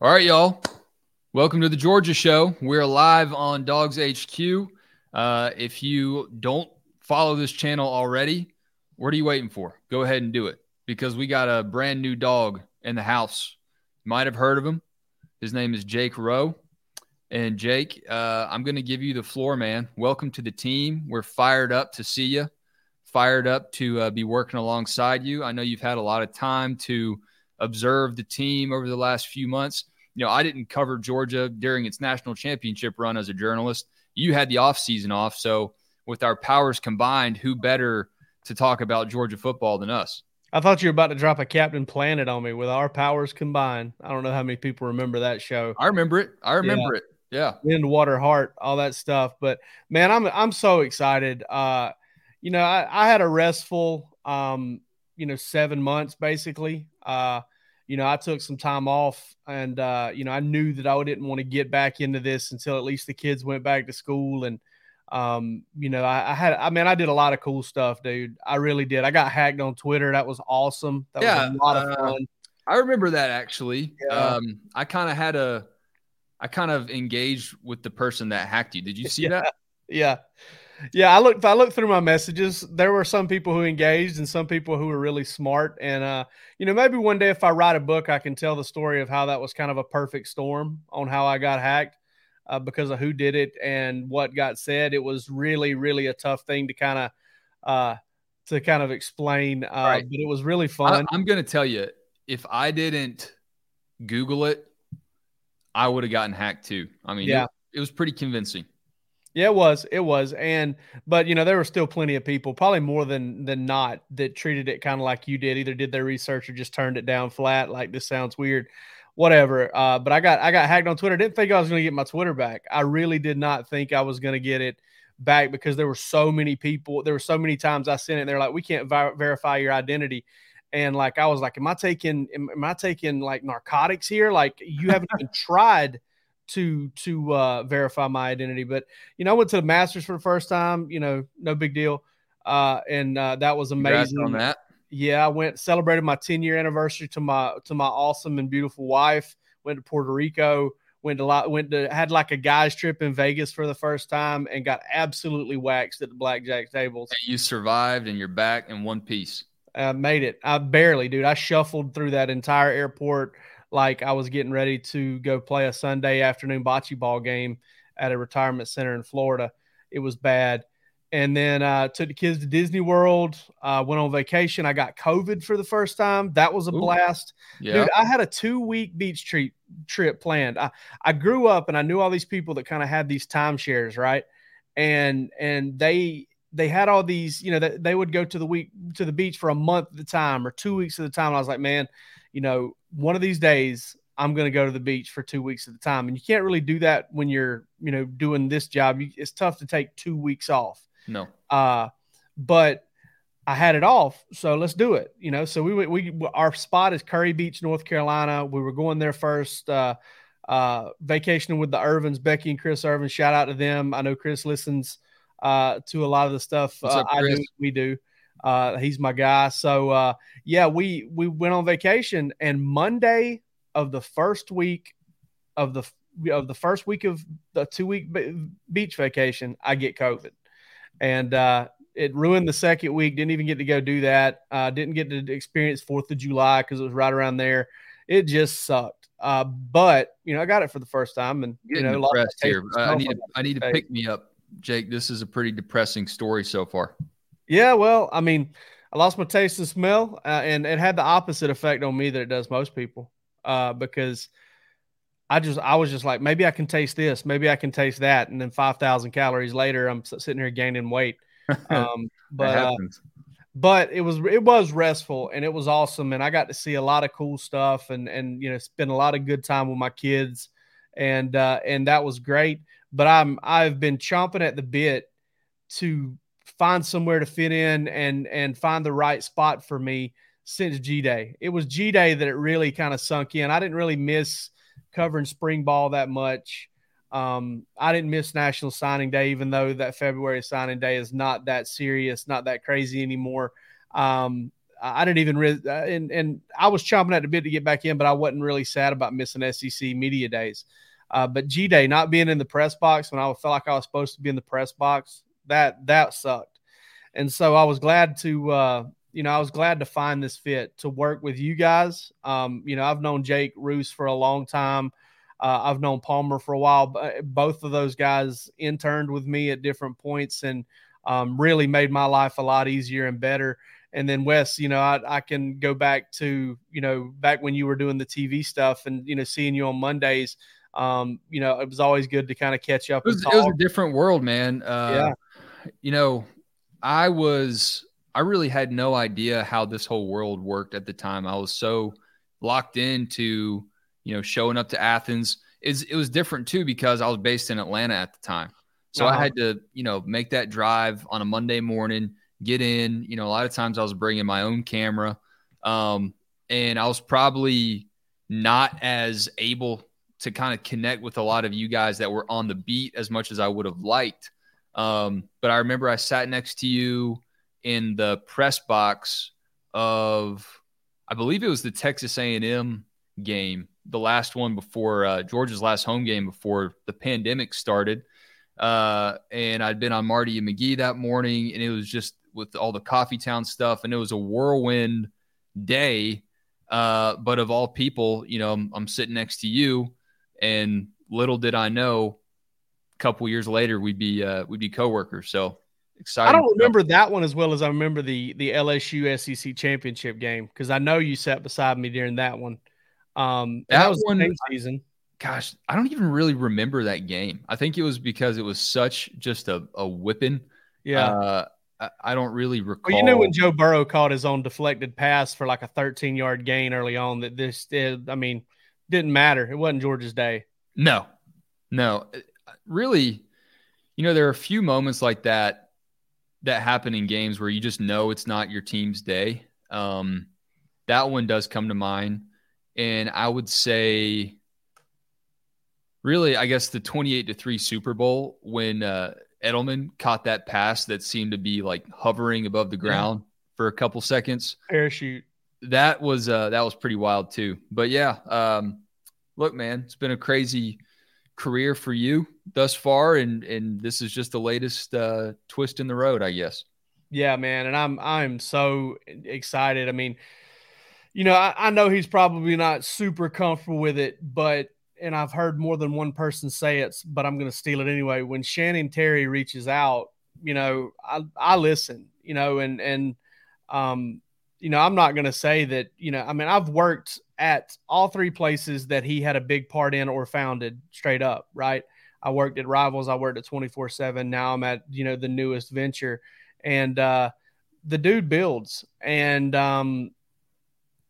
All right, y'all. Welcome to the Georgia Show. We're live on Dawgs HQ. Uh, if you don't follow this channel already, what are you waiting for? Go ahead and do it because we got a brand new dog in the house. You might have heard of him. His name is Jake Rowe. And Jake, uh, I'm going to give you the floor, man. Welcome to the team. We're fired up to see you, fired up to uh, be working alongside you. I know you've had a lot of time to observed the team over the last few months. You know, I didn't cover Georgia during its national championship run as a journalist. You had the offseason off. So, with our powers combined, who better to talk about Georgia football than us? I thought you were about to drop a Captain Planet on me with our powers combined. I don't know how many people remember that show. I remember it. I remember yeah. it. Yeah. Wind, water, heart, all that stuff. But man, I'm I'm so excited. Uh, you know, I, I had a restful um, you know, seven months basically. Uh, you know, I took some time off and, uh, you know, I knew that I didn't want to get back into this until at least the kids went back to school. And, um, you know, I, I, had, I mean, I did a lot of cool stuff, dude. I really did. I got hacked on Twitter. That was awesome. That yeah, was a lot of uh, fun. I remember that actually. Yeah. Um, I kind of had a, I kind of engaged with the person that hacked you. Did you see yeah. that? Yeah yeah, I looked. I looked through my messages. There were some people who engaged and some people who were really smart. And uh, you know, maybe one day if I write a book, I can tell the story of how that was kind of a perfect storm on how I got hacked uh, because of who did it and what got said. It was really, really a tough thing to kind of uh, to kind of explain. Uh, right. But it was really fun. I, I'm going to tell you, if I didn't Google it, I would have gotten hacked too. I mean, yeah. it, it was pretty convincing. Yeah, it was. It was. And but you know, there were still plenty of people, probably more than than not, that treated it kind of like you did, either did their research or just turned it down flat, like this sounds weird. Whatever. Uh, but I got I got hacked on Twitter. Didn't think I was gonna get my Twitter back. I really did not think I was gonna get it back because there were so many people. There were so many times I sent it. they're like, we can't verify your identity. And like I was like, am I taking am, am I taking like narcotics here? Like you haven't even tried to to uh, verify my identity. But you know, I went to the Masters for the first time. You know, no big deal, uh, and uh, that was amazing. On that. Yeah, I went celebrated my 10 year anniversary to my to my awesome and beautiful wife. Went to Puerto Rico. Went to lot, went to had like a guys trip in Vegas for the first time and got absolutely waxed at the blackjack tables. And you survived and you're back in one piece. I made it. I barely, dude. I shuffled through that entire airport like I was getting ready to go play a Sunday afternoon bocce ball game at a retirement center in Florida. It was bad. And then uh, took the kids to Disney World. Uh, went on vacation. I got COVID for the first time. That was a Ooh. blast, yeah. dude. I had a two week beach trip trip planned. I, I grew up and I knew all these people that kind of had these timeshares, right? And and they they had all these, you know, they, they would go to the week to the beach for a month at a time or two weeks at the time. And I was like, man, you know, one of these days I'm going to go to the beach for two weeks at a time. And you can't really do that when you're, you know, doing this job. It's tough to take two weeks off. No. Uh, but I had it off, so let's do it. You know, so we went. We our spot is Kure Beach, North Carolina. We were going there first. Uh, uh, vacationing with the Irvins, Becky and Chris Irvin. Shout out to them. I know Chris listens uh, to a lot of the stuff uh, up, I do. We do. Uh, he's my guy. So uh, yeah, we we went on vacation, and Monday of the first week of the of the first week of the two week beach vacation, I get COVID, and uh, it ruined the second week. Didn't even get to go do that. Uh, didn't get to experience Fourth of July because it was right around there. It just sucked. Uh, but you know, I got it for the first time, and you know, depressed here. I need to, I need to pick me up, Jake. This is a pretty depressing story so far. Yeah, well, I mean, I lost my taste and smell, uh, and it had the opposite effect on me that it does most people, uh, because I just I was just like maybe I can taste this, maybe I can taste that, and then five thousand calories later, I'm sitting here gaining weight. Um, but uh, but it was it was restful and it was awesome, and I got to see a lot of cool stuff, and and you know spend a lot of good time with my kids, and uh, and that was great. But I'm I've been chomping at the bit to find somewhere to fit in and and find the right spot for me since G Day. It was G Day that it really kind of sunk in. I didn't really miss covering spring ball that much. Um, I didn't miss National Signing Day, even though that February signing day is not that serious, not that crazy anymore. Um, I didn't even really, uh, and and I was chomping at the bit to get back in, but I wasn't really sad about missing SEC media days. Uh, but G Day not being in the press box when I felt like I was supposed to be in the press box, that that sucked. And so I was glad to, uh, you know, I was glad to find this fit to work with you guys. Um, you know, I've known Jake Reuse for a long time. Uh, I've known Palmer for a while. Both of those guys interned with me at different points and um, really made my life a lot easier and better. And then Wes, you know, I, I can go back to, you know, back when you were doing the TV stuff and, you know, seeing you on Mondays um, you know, it was always good to kind of catch up. It was, it was a different world, man. Uh, yeah. You know, I was, I really had no idea how this whole world worked at the time. I was so locked into, you know, showing up to Athens. Is it was different too because I was based in Atlanta at the time. So uh-huh. I had to, you know, make that drive on a Monday morning, get in. You know, a lot of times I was bringing my own camera. Um, and I was probably not as able to kind of connect with a lot of you guys that were on the beat as much as I would have liked. Um, but I remember I sat next to you in the press box of, I believe it was the Texas A&M game, the last one before uh, Georgia's last home game before the pandemic started. Uh, and I'd been on Marty and McGee that morning, and it was just with all the Coffee Town stuff, and it was a whirlwind day. Uh, but of all people, you know, I'm, I'm sitting next to you and little did I know, a couple years later we'd be uh, we'd be coworkers. So excited. I don't remember that one as well as I remember the the LSU SEC championship game because I know you sat beside me during that one. Um, that, that was one season. Gosh, I don't even really remember that game. I think it was because it was such just a, a whipping. Yeah. Uh, I, don't really recall. Well, you know when Joe Burrow caught his own deflected pass for like a 13 yard gain early on that this did. I mean, didn't matter. It wasn't Georgia's day. No, no, really. You know, there are a few moments like that that happen in games where you just know it's not your team's day. Um, that one does come to mind, and I would say, really, I guess the twenty-eight to three Super Bowl when uh, Edelman caught that pass that seemed to be like hovering above the ground yeah. for a couple seconds. Parachute that was uh, that was pretty wild too. But yeah, um, look, man, it's been a crazy career for you thus far, and and this is just the latest uh, twist in the road, I guess. Yeah, man, and I'm I'm so excited. I mean, you know, I, I know he's probably not super comfortable with it, but and I've heard more than one person say it, but I'm going to steal it anyway. When Shannon Terry reaches out, you know, I I listen, you know, and and um you know, I'm not going to say that, you know, I mean, I've worked at all three places that he had a big part in or founded straight up, right? I worked at Rivals, I worked at 24 7. Now I'm at, you know, the newest venture. And uh, the dude builds and um,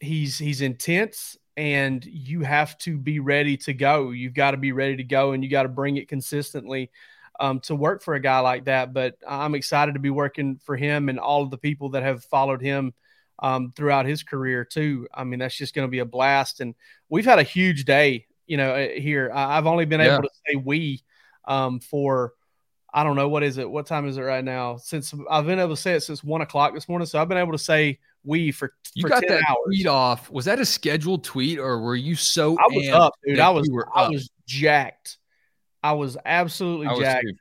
he's he's intense and you have to be ready to go. You've got to be ready to go and you got to bring it consistently um, to work for a guy like that. But I'm excited to be working for him and all of the people that have followed him um, throughout his career too. I mean, that's just going to be a blast. And we've had a huge day, you know, uh, here. I've only been yeah. able to say we um, for I don't know what is it. What time is it right now? Since I've been able to say it since one o'clock this morning, so I've been able to say we for you for got that hours. tweet off. Was that a scheduled tweet or were you so? I was up, dude. I was I was jacked. I was absolutely I jacked. Was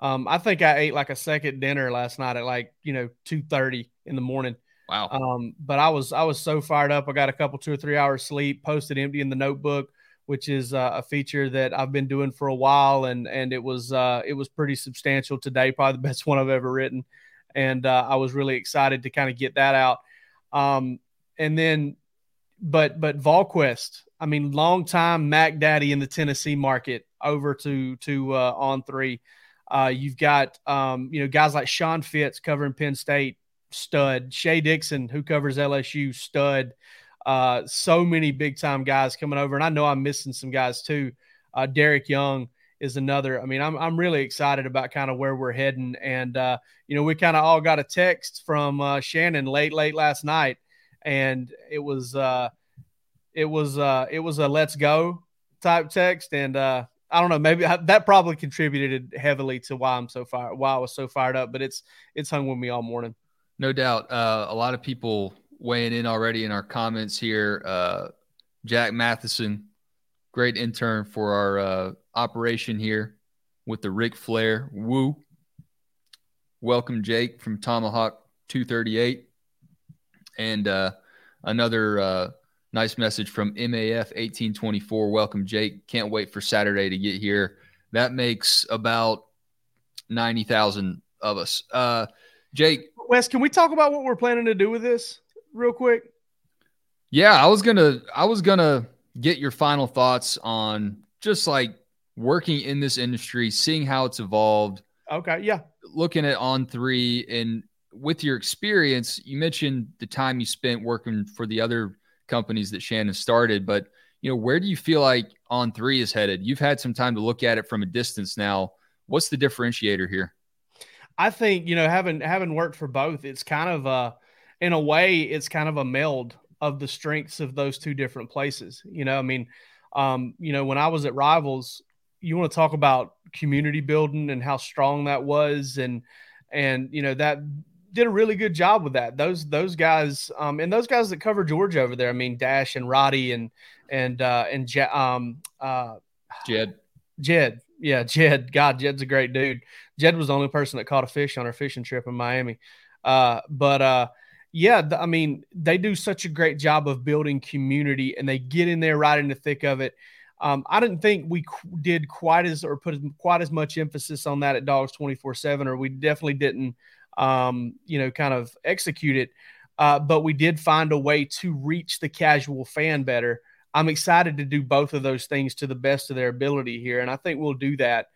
um, I think I ate like a second dinner last night at like you know two thirty in the morning. Wow. Um, but I was I was so fired up. I got a couple two or three hours sleep. Posted empty in the notebook, which is uh, a feature that I've been doing for a while, and and it was uh, it was pretty substantial today. Probably the best one I've ever written, and uh, I was really excited to kind of get that out. Um, and then, but but VolQuest, I mean, long time Mac Daddy in the Tennessee market over to to uh, on three. Uh, you've got um, you know guys like Sean Fitz covering Penn State stud. Shea Dixon, who covers LSU, stud. Uh, so many big time guys coming over, and I know I'm missing some guys too. Uh, Derek Young is another. I mean, I'm I'm really excited about kind of where we're heading, and uh, you know, we kind of all got a text from uh, Shannon late late last night, and it was uh, it was uh, it was a let's go type text, and uh, I don't know, maybe that probably contributed heavily to why I'm so fired, why I was so fired up. But it's it's hung with me all morning. No doubt. Uh, a lot of people weighing in already in our comments here. Uh, Jack Matheson, great intern for our uh, operation here with the Ric Flair. Woo. Welcome, Jake from Tomahawk 238. And uh, another uh, nice message from MAF 1824. Welcome, Jake. Can't wait for Saturday to get here. That makes about 90,000 of us. Uh, Jake. Wes, can we talk about what we're planning to do with this real quick? Yeah, I was gonna I was gonna get your final thoughts on just like working in this industry, seeing how it's evolved. Okay, yeah. Looking at on three and with your experience, you mentioned the time you spent working for the other companies that Shannon started, but you know, where do you feel like on three is headed? You've had some time to look at it from a distance now. What's the differentiator here? I think you know having having worked for both, it's kind of a in a way it's kind of a meld of the strengths of those two different places. You know, I mean, um, you know, when I was at Rivals, you want to talk about community building and how strong that was, and and you know that did a really good job with that. Those those guys, um, and those guys that cover Georgia over there. I mean, Dash and Roddy and and uh, and Je- um, uh, Jed, Jed, yeah, Jed. God, Jed's a great dude. Jed was the only person that caught a fish on our fishing trip in Miami. Uh, but uh, yeah, I mean, they do such a great job of building community, and they get in there right in the thick of it. Um, I didn't think we did quite as or put quite as much emphasis on that at Dogs twenty four seven, or we definitely didn't, um, you know, kind of execute it. Uh, but we did find a way to reach the casual fan better. I'm excited to do both of those things to the best of their ability here, and I think we'll do that.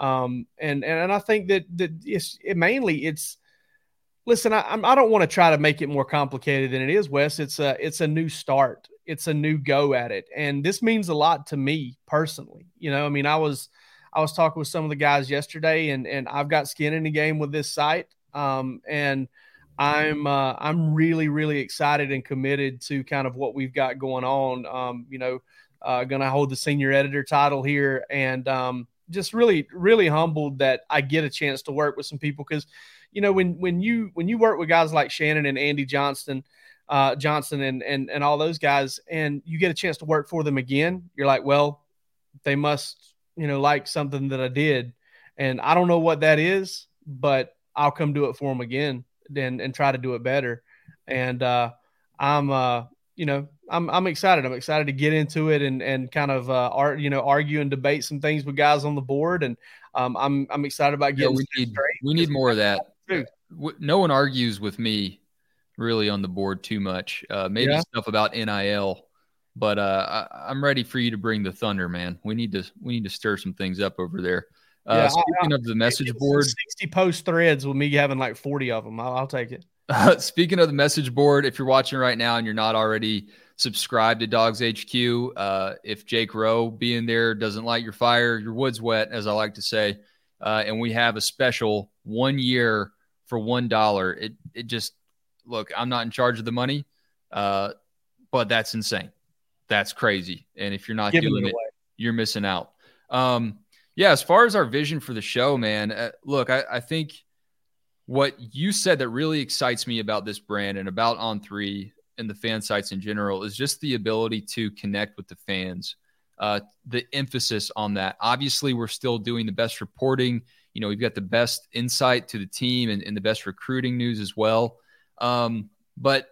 Um, and and I think that that it's it mainly it's listen. I I don't want to try to make it more complicated than it is, Wes. It's a it's a new start. It's a new go at it, and this means a lot to me personally. You know, I mean, I was I was talking with some of the guys yesterday, and and I've got skin in the game with this site, um, and I'm uh, I'm really really excited and committed to kind of what we've got going on. Um, you know, uh, going to hold the senior editor title here, and um, just really really humbled that I get a chance to work with some people. Because you know when when you when you work with guys like Shannon and Andy Johnston uh, Johnson and and and all those guys and you get a chance to work for them again you're like well they must you know like something that I did. And I don't know what that is but I'll come do it for them again and and try to do it better. And uh, I'm uh you know I'm I'm excited. I'm excited to get into it and and kind of uh, art, you know, argue and debate some things with guys on the board. And um, I'm I'm excited about getting. Yeah, we need we need more of that. No one argues with me really on the board too much. Uh, maybe yeah. stuff about NIL, but uh, I, am ready for you to bring the thunder, man. We need to we need to stir some things up over there. Uh, yeah, speaking I, I, of the message board, 60 post threads with me having like 40 of them. I'll, I'll take it. speaking of the message board, if you're watching right now and you're not already subscribe to Dawgs HQ. Uh, if Jake Rowe being there doesn't light your fire, your wood's wet, as I like to say. Uh, and we have a special one year for one dollar. It it just look. I'm not in charge of the money, uh, but that's insane. That's crazy. And if you're not Giving doing it, you're missing out. Um, yeah. As far as our vision for the show, man, uh, look, I, I think what you said that really excites me about this brand and about On Three and the fan sites in general is just the ability to connect with the fans. Uh, the emphasis on that. Obviously, we're still doing the best reporting. You know, we've got the best insight to the team and, and the best recruiting news as well. Um, but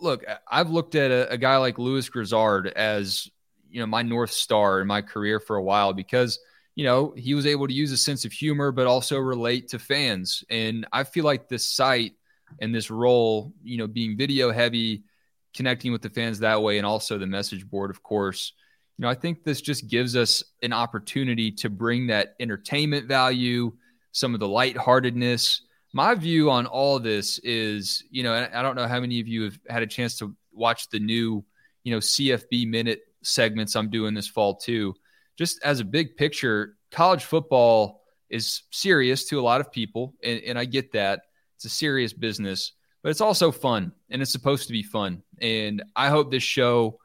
look, I've looked at a, a guy like Lewis Grizzard as you know my north star in my career for a while because you know he was able to use a sense of humor but also relate to fans and i feel like this site and this role, you know, being video heavy, connecting with the fans that way, and also the message board, of course. You know, I think this just gives us an opportunity to bring that entertainment value, some of the lightheartedness. My view on all this is, you know, I don't know how many of you have had a chance to watch the new, you know, CFB minute segments I'm doing this fall too. Just as a big picture, college football is serious to a lot of people, and, and I get that. It's a serious business, but it's also fun and it's supposed to be fun. And I hope this show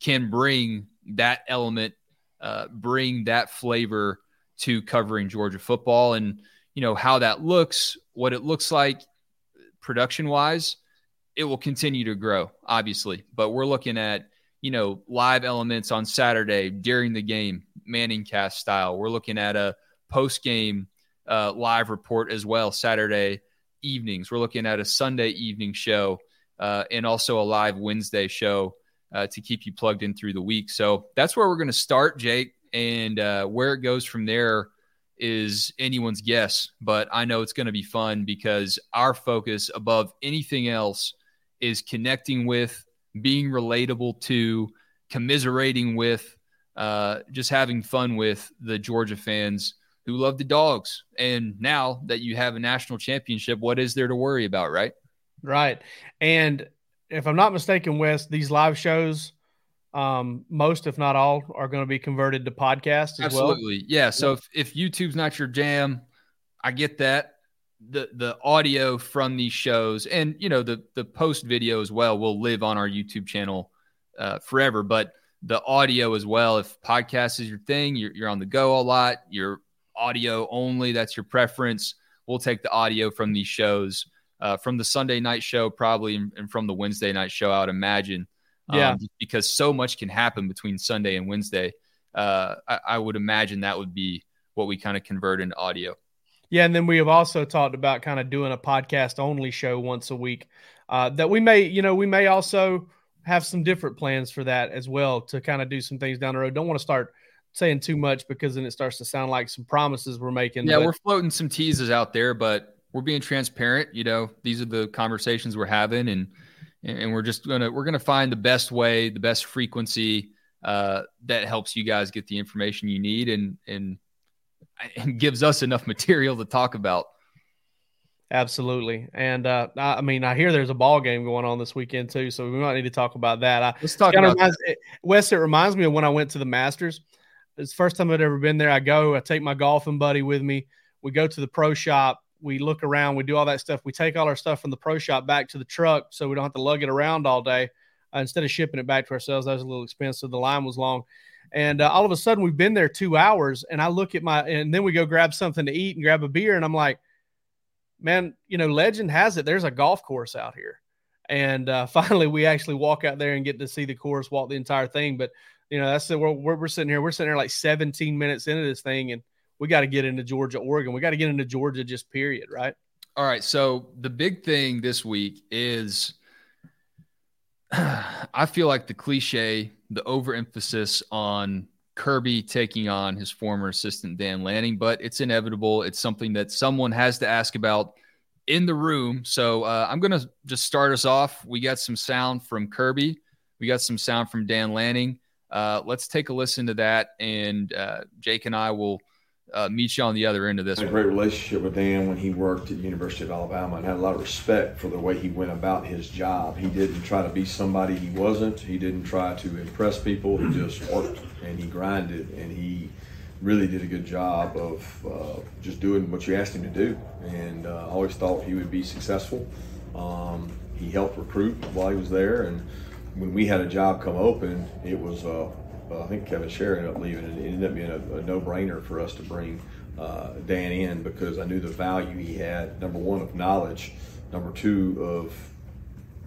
can bring that element, uh, bring that flavor to covering Georgia football and, you know, how that looks, what it looks like production wise. it will continue to grow, obviously. But we're looking at, you know, live elements on Saturday during the game, Manning cast style. We're looking at a post game uh, live report as well, Saturday evenings. We're looking at a Sunday evening show uh, and also a live Wednesday show uh, to keep you plugged in through the week. So that's where we're going to start, Jake. And uh, where it goes from there is anyone's guess. But I know it's going to be fun because our focus above anything else is connecting with, being relatable to, commiserating with, uh, just having fun with the Georgia fans who love the dogs. And now that you have a national championship, what is there to worry about, right? Right. And if I'm not mistaken, Wes, these live shows, um, most, if not all, are going to be converted to podcasts Absolutely. Well. Yeah. So if, if YouTube's not your jam, I get that. The the audio from these shows and you know the the post video as well will live on our YouTube channel uh, forever. But the audio as well. If podcast is your thing, you're, you're on the go a lot. You're audio only. That's your preference. We'll take the audio from these shows, uh, from the Sunday night show, probably, and, from the Wednesday night show, I would imagine. Um, yeah. Because so much can happen between Sunday and Wednesday. Uh, I, I would imagine that would be what we kind of convert into audio. Yeah. And then we have also talked about kind of doing a podcast only show once a week uh, that we may, you know, we may also have some different plans for that as well to kind of do some things down the road. Don't want to start saying too much because then it starts to sound like some promises we're making. Yeah, but- we're floating some teases out there, but we're being transparent. You know, these are the conversations we're having, and and we're just gonna we're gonna find the best way, the best frequency uh, that helps you guys get the information you need, and and and gives us enough material to talk about. Absolutely, and uh, I mean, I hear there's a ball game going on this weekend too, so we might need to talk about that. I, Let's talk about reminds, it, Wes. It reminds me of when I went to the Masters it's the first time I'd ever been there. I go, I take my golfing buddy with me. We go to the pro shop. We look around. We do all that stuff. We take all our stuff from the pro shop back to the truck so we don't have to lug it around all day. Uh, instead of shipping it back to ourselves, that was a little expensive. The line was long. And uh, all of a sudden, we've been there two hours. And I look at my, and then we go grab something to eat and grab a beer. And I'm like, man, you know, legend has it there's a golf course out here. And uh, finally, we actually walk out there and get to see the course, walk the entire thing. But you know, that's the we're, we're sitting here. We're sitting here like 17 minutes into this thing, and we got to get into Georgia, Oregon. We got to get into Georgia, just period, right? All right. So the big thing this week is, I feel like the cliche, the overemphasis on Kirby taking on his former assistant Dan Lanning, but it's inevitable. It's something that someone has to ask about in the room. So uh, I'm to just start us off. We got some sound from Kirby. We got some sound from Dan Lanning. Uh, let's take a listen to that, and uh, Jake and I will uh, meet you on the other end of this. I had a great relationship with Dan when he worked at the University of Alabama, and had a lot of respect for the way he went about his job. He didn't try to be somebody he wasn't. He didn't try to impress people. He just worked and he grinded, and he really did a good job of uh, just doing what you asked him to do. And uh, I always thought he would be successful. Um, he helped recruit while he was there, and when we had a job come open, it was uh, I think Kevin Sherrer ended up leaving, and it ended up being a, a no-brainer for us to bring uh, Dan in because I knew the value he had. Number one of knowledge, number two of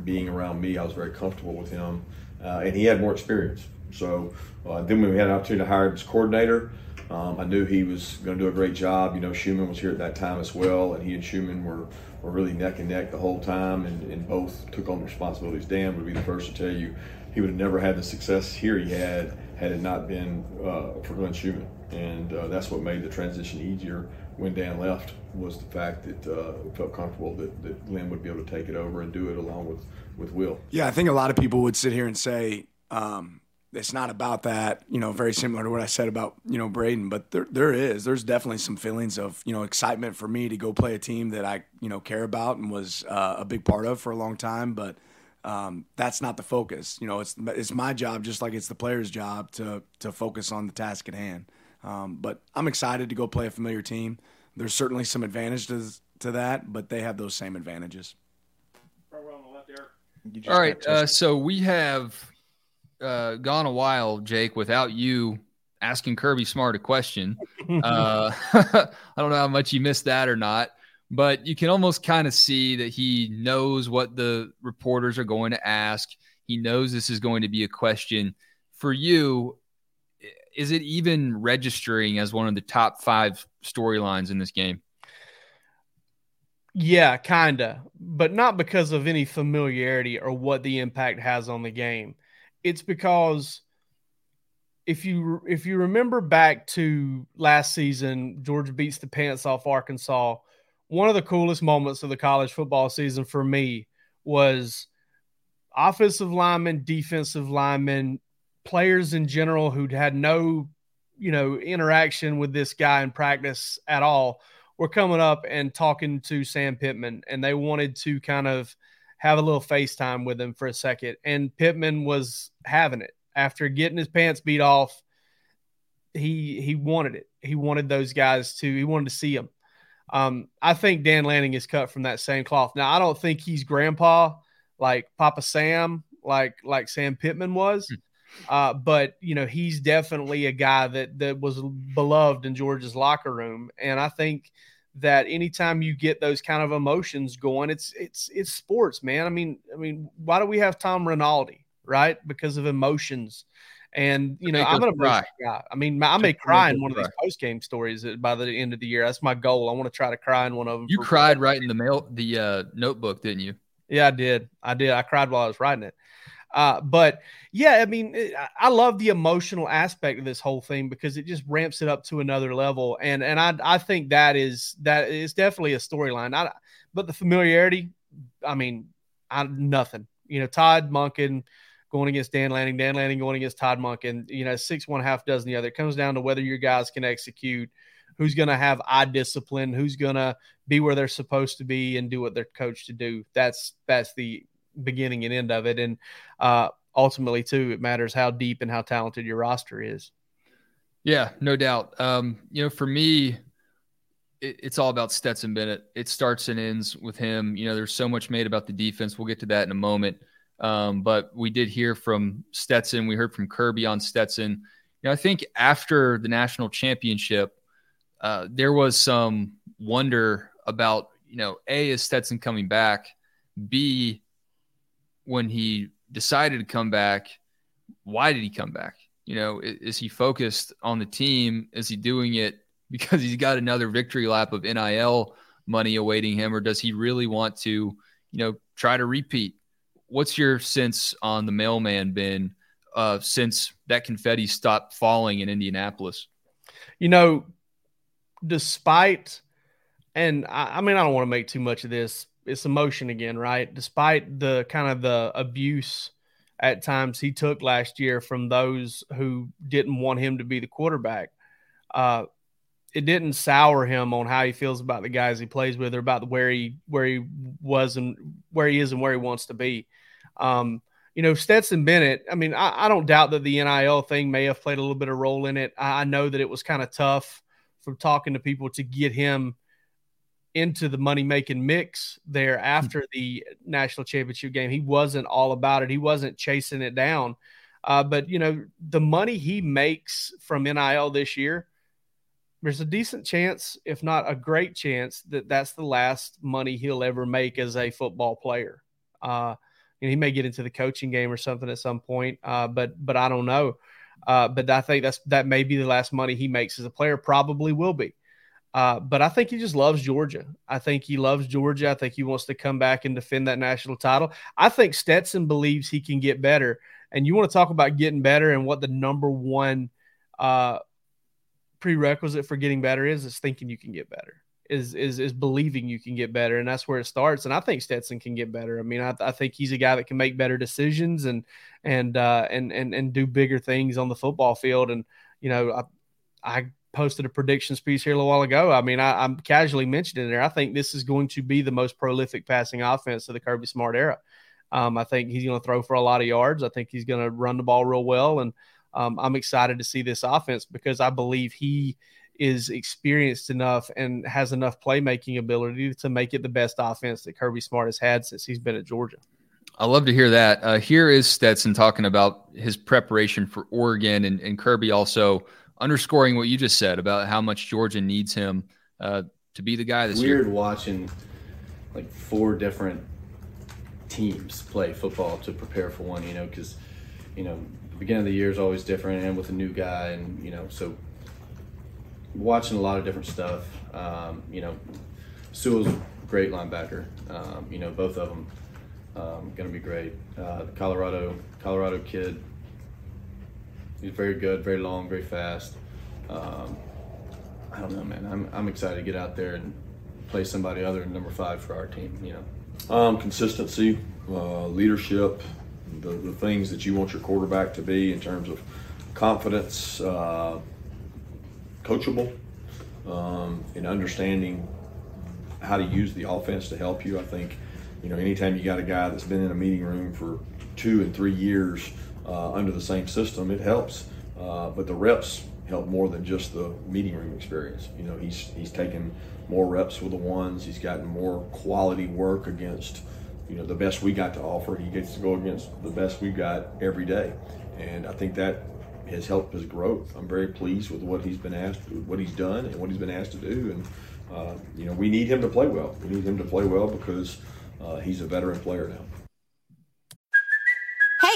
being around me. I was very comfortable with him, uh, and he had more experience. So uh, then when we had an opportunity to hire him as coordinator, um, I knew he was going to do a great job. You know, Schumann was here at that time as well, and he and Schumann were were really neck and neck the whole time, and, and both took on responsibilities. Dan would be the first to tell you he would have never had the success here he had had it not been uh, for Glenn Schumann, and uh, that's what made the transition easier when Dan left was the fact that uh, felt comfortable that, that Glenn would be able to take it over and do it along with with Will. Yeah, I think a lot of people would sit here and say. Um, it's not about that, you know, very similar to what I said about, you know, Braden, but there, there is, there's definitely some feelings of, you know, excitement for me to go play a team that I, you know, care about and was uh, a big part of for a long time. But um, that's not the focus. You know, it's, it's my job, just like it's the player's job to, to focus on the task at hand. Um, but I'm excited to go play a familiar team. There's certainly some advantages to that, but they have those same advantages. All right. Uh, so we have uh, gone a while, Jake, without you asking Kirby Smart a question. uh, I don't know how much you missed that or not, but you can almost kind of see that he knows what the reporters are going to ask. He knows this is going to be a question for you. Is it even registering as one of the top five storylines in this game? Yeah, kinda, but not because of any familiarity or what the impact has on the game. It's because if you if you remember back to last season, Georgia beats the pants off Arkansas one of the coolest moments of the college football season for me was offensive linemen, defensive linemen, players in general who'd had no, you know, interaction with this guy in practice at all were coming up and talking to Sam Pittman and they wanted to kind of have a little FaceTime with him for a second. And Pittman was having it after getting his pants beat off. He he wanted it. He wanted those guys to he wanted to see them. Um, I think Dan Lanning is cut from that same cloth. Now, I don't think he's grandpa like Papa Sam, like like Sam Pittman was. Hmm. Uh, but you know, he's definitely a guy that that was beloved in Georgia's locker room. And I think that anytime you get those kind of emotions going, it's it's it's sports, man. I mean, I mean, why do we have Tom Rinaldi, right? Because of emotions and you know, I'm gonna cry. Guy. I mean, I may cry in one of these post game stories by the end of the year. That's my goal. I want to try to cry in one of them. You cried right in the mail, the uh, notebook, didn't you? Yeah, I did. I did. I cried while I was writing it. Uh, but yeah, I mean, it, I love the emotional aspect of this whole thing because it just ramps it up to another level, and and I I think that is that is definitely a storyline. I but the familiarity, I mean, I nothing. You know, Todd Monken going against Dan Lanning, Dan Lanning going against Todd Monken, you know, six one half dozen the other. It comes down to whether your guys can execute, who's going to have eye discipline, who's going to be where they're supposed to be and do what they're coached to do. That's that's the beginning and end of it. And uh, ultimately, too, it matters how deep and how talented your roster is. Yeah, no doubt. Um, you know, for me, it, it's all about Stetson Bennett. It starts and ends with him. You know, there's so much made about the defense. We'll get to that in a moment. Um, but we did hear from Stetson. We heard from Kirby on Stetson. You know, I think after the national championship, uh, there was some wonder about, you know, A, is Stetson coming back? B, when he decided to come back, why did he come back? You know, is, is he focused on the team? Is he doing it because he's got another victory lap of NIL money awaiting him, or does he really want to, you know, try to repeat? what's your sense on the mailman been uh, since that confetti stopped falling in Indianapolis? You know, despite, and I, I mean, I don't want to make too much of this. It's emotion again, right? Despite the kind of the abuse at times he took last year from those who didn't want him to be the quarterback. Uh, it didn't sour him on how he feels about the guys he plays with or about where he where he was and where he is and where he wants to be. Um, you know, Stetson Bennett, I mean, I, I, don't doubt that the NIL thing may have played a little bit of role in it. I, I know that it was kind of tough from talking to people to get him into the money making mix there hmm. after the national championship game. He wasn't all about it, he wasn't chasing it down. Uh, but, you know, the money he makes from NIL this year, there's a decent chance, if not a great chance, that that's the last money he'll ever make as a football player. Uh, you know, he may get into the coaching game or something at some point, uh, but but I don't know. Uh, but I think that's that may be the last money he makes as a player. Probably will be. Uh, but I think he just loves Georgia. I think he loves Georgia. I think he wants to come back and defend that national title. I think Stetson believes he can get better. And you want to talk about getting better and what the number one uh, prerequisite for getting better is is thinking you can get better is is is believing you can get better, and that's where it starts. And I think Stetson can get better. I mean, I, I think he's a guy that can make better decisions and and uh, and and and do bigger things on the football field. And you know, I, I posted a predictions piece here a little while ago. I mean, I, am casually mentioned mentioning there. I think this is going to be the most prolific passing offense of the Kirby Smart era. Um, I think he's going to throw for a lot of yards. I think he's going to run the ball real well, and um, I'm excited to see this offense because I believe he is experienced enough and has enough playmaking ability to make it the best offense that Kirby Smart has had since he's been at Georgia. I love to hear that. Uh, here is Stetson talking about his preparation for Oregon, and, and, Kirby also underscoring what you just said about how much Georgia needs him uh, to be the guy this Weird year? watching like four different teams play football to prepare for one. You know, because you know the beginning of the year is always different, and with a new guy, and you know, so watching a lot of different stuff. Um, you know, Sewell's a great linebacker. Um, you know, both of them um, going to be great. Uh, the Colorado Colorado kid, he's very good, very long, very fast. Um, I don't know, man. I'm, I'm excited to get out there and play somebody other than number five for our team. You know, Um, consistency, uh, leadership, the, the things that you want your quarterback to be in terms of confidence, uh, coachable, um, and understanding how to use the offense to help you. I think, you know, anytime you got a guy that's been in a meeting room for two and three years uh, under the same system, it helps. Uh, but the reps help more than just the meeting room experience. You know, he's he's taken more reps with the ones. He's gotten more quality work against, you know, the best we got to offer. He gets to go against the best we've got every day, and I think that has helped his growth. I'm very pleased with what he's been asked, what he's done, and what he's been asked to do. And uh, you know, we need him to play well. We need him to play well because uh, he's a veteran player now.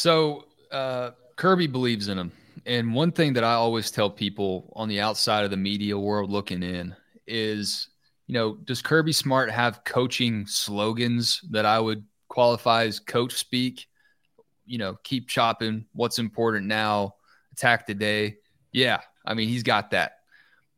So uh, Kirby believes in him. And one thing that I always tell people on the outside of the media world looking in is, you know, does Kirby Smart have coaching slogans that I would qualify as coach speak? You know, keep chopping, what's important now, attack the day. Yeah, I mean, he's got that.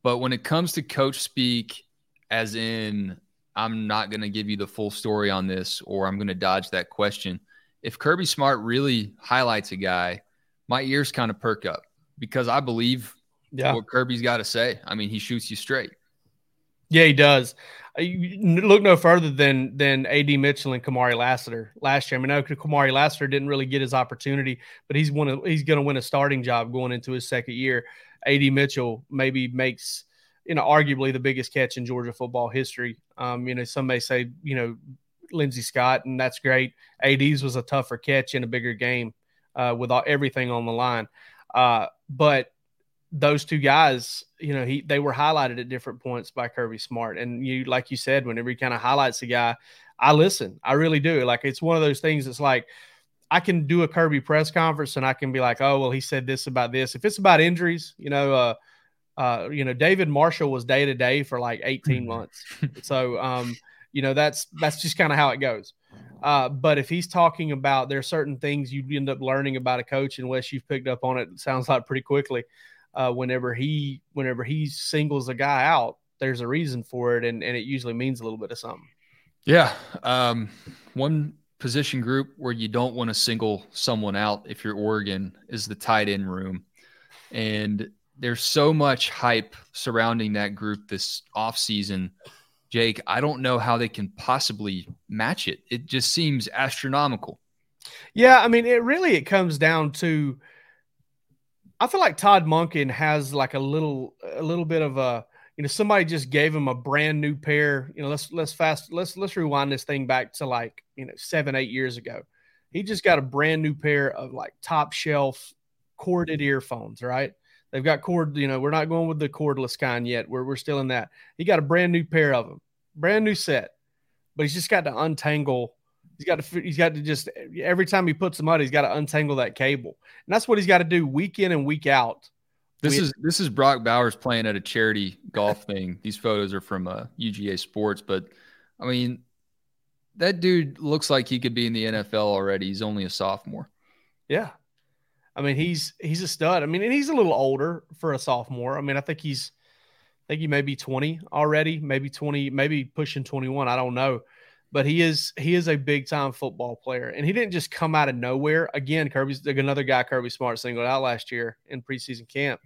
But when it comes to coach speak, as in, I'm not going to give you the full story on this or I'm going to dodge that question if Kirby Smart really highlights a guy, my ears kind of perk up because I believe Yeah. what Kirby's got to say. I mean, he shoots you straight. Yeah, he does. Uh, you Look no further than than AD Mitchell and Kamari Lassiter last year. I mean, I know Kamari Lassiter didn't really get his opportunity, but he's one of, he's going to win a starting job going into his second year. AD Mitchell maybe makes you know arguably the biggest catch in Georgia football history. Um, you know, some may say you know Lindsay Scott, and that's great. AD's was a tougher catch in a bigger game uh, with all, everything on the line, uh, but those two guys, you know, he they were highlighted at different points by Kirby Smart. And you like you said, whenever he kind of highlights a guy, I listen. I really do. Like it's one of those things that's like I can do a Kirby press conference and I can be like, oh well, he said this about this. If it's about injuries, you know, uh uh, you know, David Marshall was day to day for like 18 months. so um, you know, that's that's just kind of how it goes. Uh, but if he's talking about there are certain things you end up learning about a coach, unless you've picked up on it, it sounds like pretty quickly uh, whenever he whenever he singles a guy out, there's a reason for it, and, and it usually means a little bit of something. Yeah. Um, one position group where you don't want to single someone out if you're Oregon is the tight end room. And there's so much hype surrounding that group this offseason. Jake, I don't know how they can possibly match it. It just seems astronomical. Yeah, I mean, it really it comes down to. I feel like Todd Monken has like a little a little bit of a you know somebody just gave him a brand new pair. You know, let's let's fast let's let's rewind this thing back to like you know seven eight years ago. He just got a brand new pair of like top shelf corded earphones. Right, they've got cord. You know, we're not going with the cordless kind yet. We're we're still in that. He got a brand new pair of them, brand new set, but he's just got to untangle He's got to he's got to just every time he puts them out, he's got to untangle that cable, and that's what he's got to do week in and week out. This We- is this is Brock Bowers playing at a charity golf thing. These photos are from uh, UGA Sports, but I mean, that dude looks like he could be in the NFL already. He's only a sophomore. Yeah, I mean he's he's a stud. I mean, and he's a little older for a sophomore. I mean, I think he's I think he may be twenty already, maybe twenty, maybe pushing twenty one. I don't know, but he is he is a big time football player, and he didn't just come out of nowhere. Again, Kirby's another guy Kirby Smart singled out last year in preseason camp.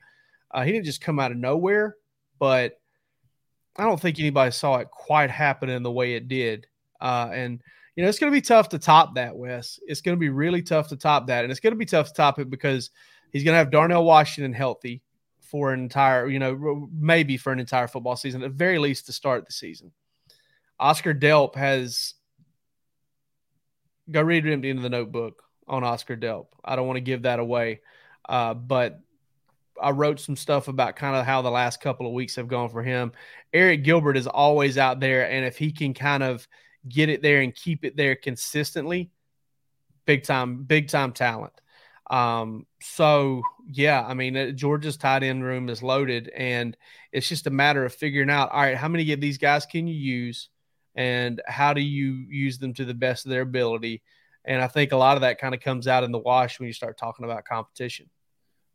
Uh, he didn't just come out of nowhere, but I don't think anybody saw it quite happen in the way it did. Uh, and you know, it's going to be tough to top that, Wes. It's going to be really tough to top that, and it's going to be tough to top it because he's going to have Darnell Washington healthy for an entire, you know, maybe for an entire football season, at the very least to start the season. Oscar Delp has go read him into the notebook on Oscar Delp. I don't want to give that away, uh, but I wrote some stuff about kind of how the last couple of weeks have gone for him. Arik Gilbert is always out there, and if he can kind of get it there and keep it there consistently, big time, big time talent. Um, so yeah, I mean, uh, Georgia's tight end room is loaded, and it's just a matter of figuring out, all right, how many of these guys can you use, and how do you use them to the best of their ability? And I think a lot of that kind of comes out in the wash when you start talking about competition.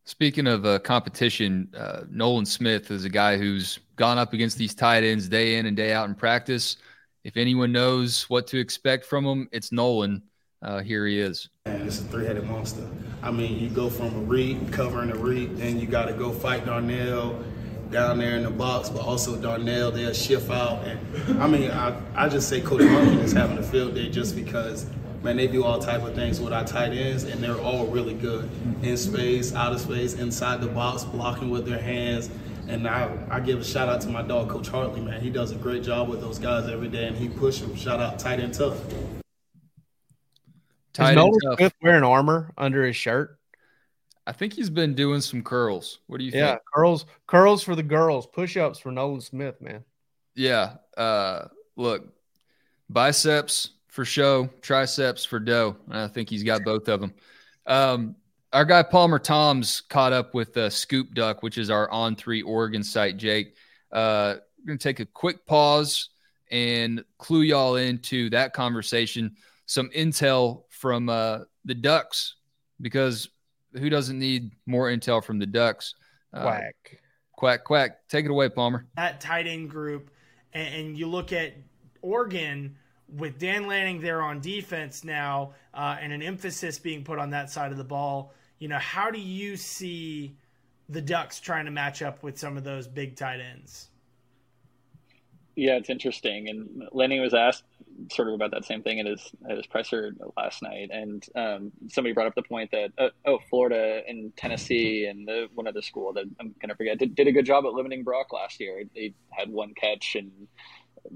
Speaking of uh, competition, uh, Nolan Smith is a guy who's gone up against these tight ends day in and day out in practice. If anyone knows what to expect from him, it's Nolan. Uh, here he is. And it's a three-headed monster. I mean, you go from a read, covering Arik, then you got to go fight Darnell down there in the box, but also Darnell, they'll shift out. And I mean, I, I just say Coach Monken is having a field day just because – man, they do all type of things with our tight ends, and they're all really good in space, out of space, inside the box, blocking with their hands. And I, I give a shout out to my dog, Coach Hartley, man. He does a great job with those guys every day, and he pushes them. Shout out tight and tough. Tight Is Nolan Smith wearing armor under his shirt? I think he's been doing some curls. What do you yeah, think? curls, curls for the girls, push ups for Nolan Smith, man. Yeah. Uh, look, biceps for show, triceps for dough. I think he's got both of them. Um, our guy Palmer Thombs caught up with uh, Scoop Duck, which is our on three Oregon site. Jake, uh, we're gonna take a quick pause and clue y'all into that conversation. Some intel from uh, the Ducks, because who doesn't need more intel from the Ducks? Uh, quack, quack, quack. Take it away, Palmer. That tight end group, and, and you look at Oregon with Dan Lanning there on defense now, uh, and an emphasis being put on that side of the ball, you know, how do you see the Ducks trying to match up with some of those big tight ends? Yeah, it's interesting. And Lanning was asked sort of about that same thing at his at his presser last night, and um, somebody brought up the point that uh, oh, Florida and Tennessee and the, one other school that I'm gonna forget did, did a good job at limiting Brock last year. They had one catch and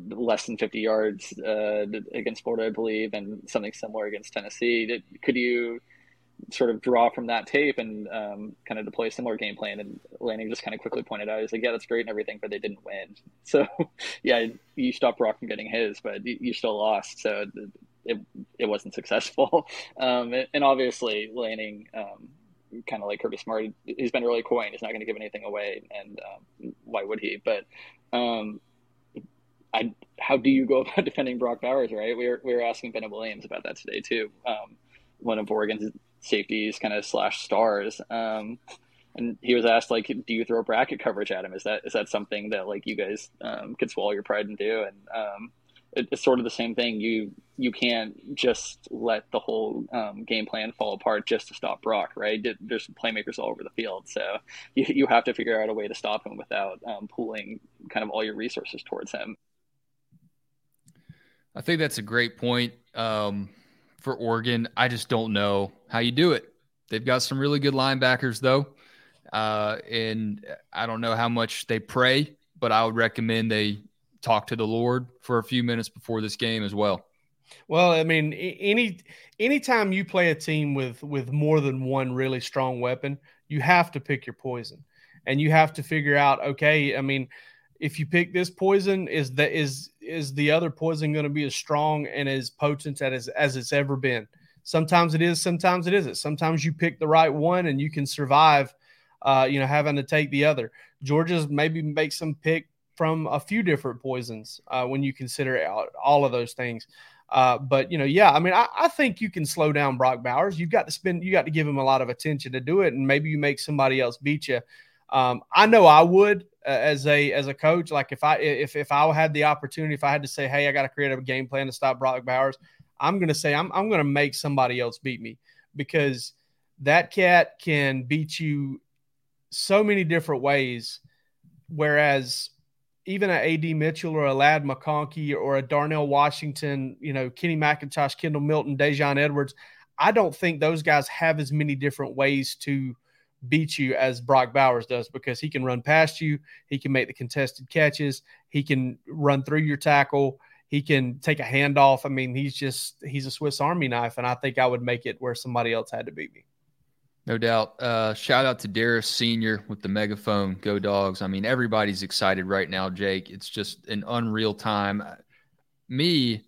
less than 50 yards uh, against Florida, I believe, and something similar against Tennessee. Did, could you sort of draw from that tape and um, kind of deploy a similar game plan? And Lanning just kind of quickly pointed out, he's like, yeah, that's great and everything, but they didn't win. So, yeah, you stopped Brock from getting his, but you still lost. So it, it wasn't successful. Um, and obviously, Lanning, um, kind of like Kirby Smart, he's been really coy. He's not going to give anything away, and um, why would he? But um, I, how do you go about defending Brock Bowers, right? We were, we were asking Bennett Williams about that today, too. Um, one of Oregon's safeties kind of slash stars. Um, and he was asked, like, do you throw bracket coverage at him? Is that is that something that, like, you guys um, could swallow your pride and do? And um, it, it's sort of the same thing. You you can't just let the whole um, game plan fall apart just to stop Brock, right? There's playmakers all over the field, so you, you have to figure out a way to stop him without um, pooling kind of all your resources towards him. I think that's a great point um, for Oregon. I just don't know how you do it. They've got some really good linebackers, though. Uh, and I don't know how much they pray, but I would recommend they talk to the Lord for a few minutes before this game as well. Well, I mean, any anytime you play a team with with more than one really strong weapon, you have to pick your poison, and you have to figure out. Okay, I mean, if you pick this poison, is that is is the other poison going to be as strong and as potent as as it's ever been? Sometimes it is, sometimes it isn't. Sometimes you pick the right one and you can survive, uh, you know, having to take the other. Georgia's maybe make some pick from a few different poisons uh, when you consider all of those things. Uh, but you know, yeah, I mean, I, I, think you can slow down Brock Bowers. You've got to spend, you got to give him a lot of attention to do it, and maybe you make somebody else beat you. Um, I know I would uh, as a as a coach. Like if I if if I had the opportunity, if I had to say, hey, I got to create a game plan to stop Brock Bowers, I'm going to say I'm I'm going to make somebody else beat me because that cat can beat you so many different ways. Whereas even a AD Mitchell or a Ladd McConkey or a Darnell Washington, you know, Kenny McIntosh, Kendall Milton, Daijun Edwards, I don't think those guys have as many different ways to beat you as Brock Bowers does because he can run past you, he can make the contested catches, he can run through your tackle, he can take a handoff. I mean, he's just he's a Swiss Army knife, and I think I would make it where somebody else had to beat me. No doubt. Uh, shout out to Darius Senior with the megaphone. Go dogs! I mean, everybody's excited right now, Jake. It's just an unreal time. Me,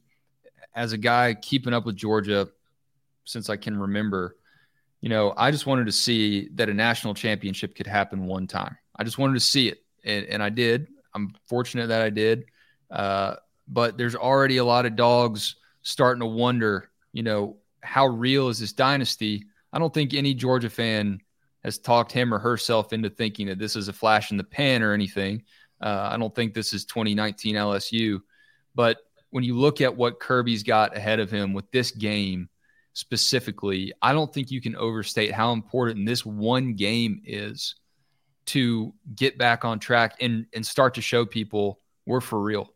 as a guy keeping up with Georgia since I can remember, you know, I just wanted to see that a national championship could happen one time. I just wanted to see it, and, and I did. I'm fortunate that I did. Uh, but there's already a lot of dogs starting to wonder, you know, how real is this dynasty? I don't think any Georgia fan has talked him or herself into thinking that this is a flash in the pan or anything. Uh, I don't think this is 2019 LSU. But when you look at what Kirby's got ahead of him with this game specifically, I don't think you can overstate how important this one game is to get back on track and, and start to show people we're for real.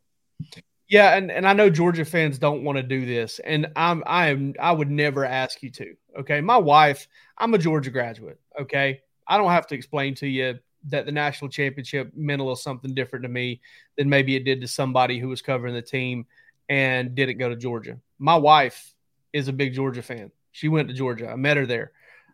Yeah, and, and I know Georgia fans don't want to do this, and I'm I am I would never ask you to. Okay, my wife, I'm a Georgia graduate. Okay, I don't have to explain to you that the national championship meant a little something different to me than maybe it did to somebody who was covering the team and didn't go to Georgia. My wife is a big Georgia fan. She went to Georgia. I met her there.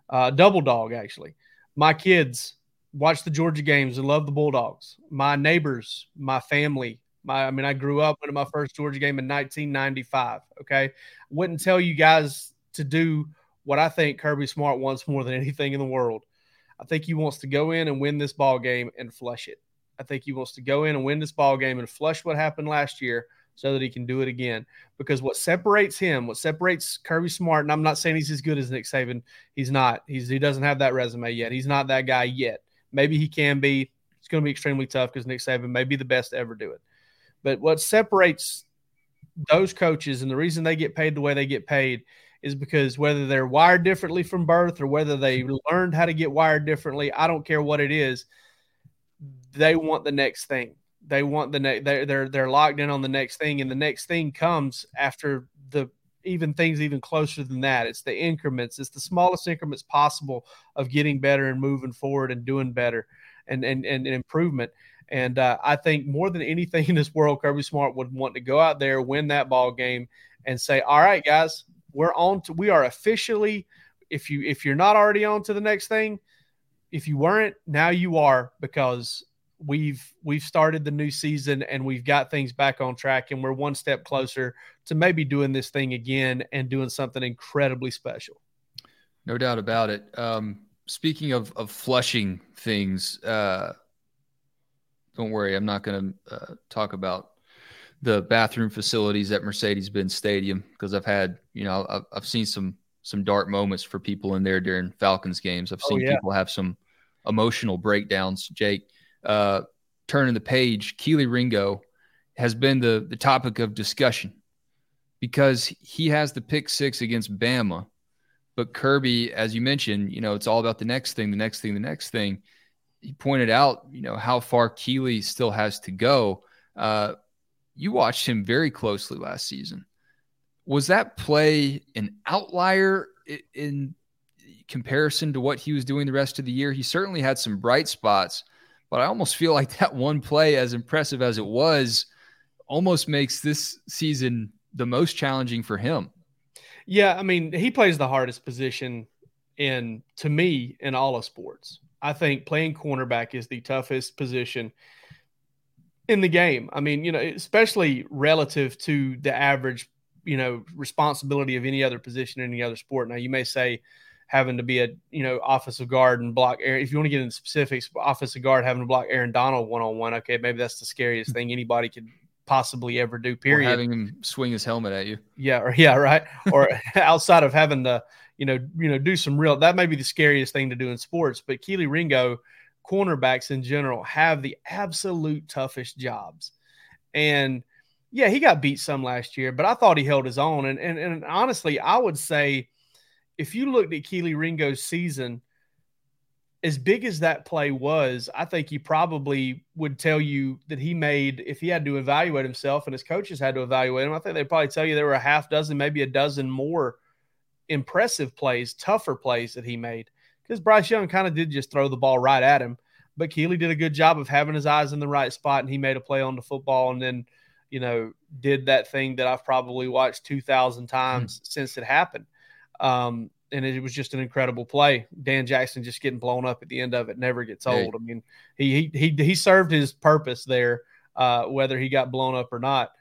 Uh, double dog, actually. My kids watch the Georgia games and love the Bulldogs. My neighbors, my family, my, I mean, I grew up in my first Georgia game in 1995. Okay. Wouldn't tell you guys to do what I think Kirby Smart wants more than anything in the world. I think he wants to go in and win this ball game and flush it. I think he wants to go in and win this ball game and flush what happened last year so that he can do it again. Because what separates him, what separates Kirby Smart, and I'm not saying he's as good as Nick Saban. He's not. He's he doesn't have that resume yet. He's not that guy yet. Maybe he can be. It's going to be extremely tough because Nick Saban may be the best to ever do it. But what separates those coaches and the reason they get paid the way they get paid is because whether they're wired differently from birth or whether they learned how to get wired differently, I don't care what it is. They want the next thing. They want the next. They're they're they're locked in on the next thing, and the next thing comes after the even things even closer than that. It's the increments. It's the smallest increments possible of getting better and moving forward and doing better and and and, and improvement. And uh, I think more than anything in this world, Kirby Smart would want to go out there, win that ball game, and say, "All right, guys, we're on to. We are officially. If you if you're not already on to the next thing, if you weren't, now you are because we've we've started the new season and we've got things back on track and we're one step closer to maybe doing this thing again and doing something incredibly special. No doubt about it. Um, speaking of of flushing things, uh, don't worry, I'm not going to uh, talk about the bathroom facilities at Mercedes-Benz Stadium because I've had, you know, I've, I've, seen some some dark moments for people in there during Falcons games. I've oh, seen oh, yeah. people have some emotional breakdowns. Jake, uh, turning the page, Kelee Ringo has been the the topic of discussion because he has the pick six against Bama, but Kirby, as you mentioned, you know, it's all about the next thing, the next thing, the next thing he pointed out, you know, how far Kelee still has to go. Uh, you watched him very closely last season. Was that play an outlier in comparison to what he was doing the rest of the year? He certainly had some bright spots, but I almost feel like that one play, as impressive as it was, almost makes this season the most challenging for him. Yeah, I mean, he plays the hardest position in to me in all of sports. I think playing cornerback is the toughest position in the game. I mean, you know, especially relative to the average, you know, responsibility of any other position in any other sport. Now, you may say having to be a, you know, offensive guard and block Aaron. If you want to get into specifics, offensive guard having to block Aaron Donald one on one, okay, maybe that's the scariest thing anybody could possibly ever do. Period. Or having him swing his helmet at you. Yeah, or yeah, right. or outside of having to you know, you know, do some real. That may be the scariest thing to do in sports. But Kelee Ringo, cornerbacks in general, have the absolute toughest jobs. And yeah, he got beat some last year, but I thought he held his own. And and, and honestly, I would say if you looked at Kelee Ringo's season, as big as that play was, I think he probably would tell you that he made, if he had to evaluate himself and his coaches had to evaluate him, I think they'd probably tell you there were a half dozen, maybe a dozen more impressive plays, tougher plays that he made. Because Bryce Young kind of did just throw the ball right at him. But Kelee did a good job of having his eyes in the right spot and he made a play on the football and then, you know, did that thing that I've probably watched 2,000 times mm-hmm. since it happened. Um, and it was just an incredible play. Dan Jackson just getting blown up at the end of it never gets old. Hey. I mean, he he he served his purpose there, uh, whether he got blown up or not.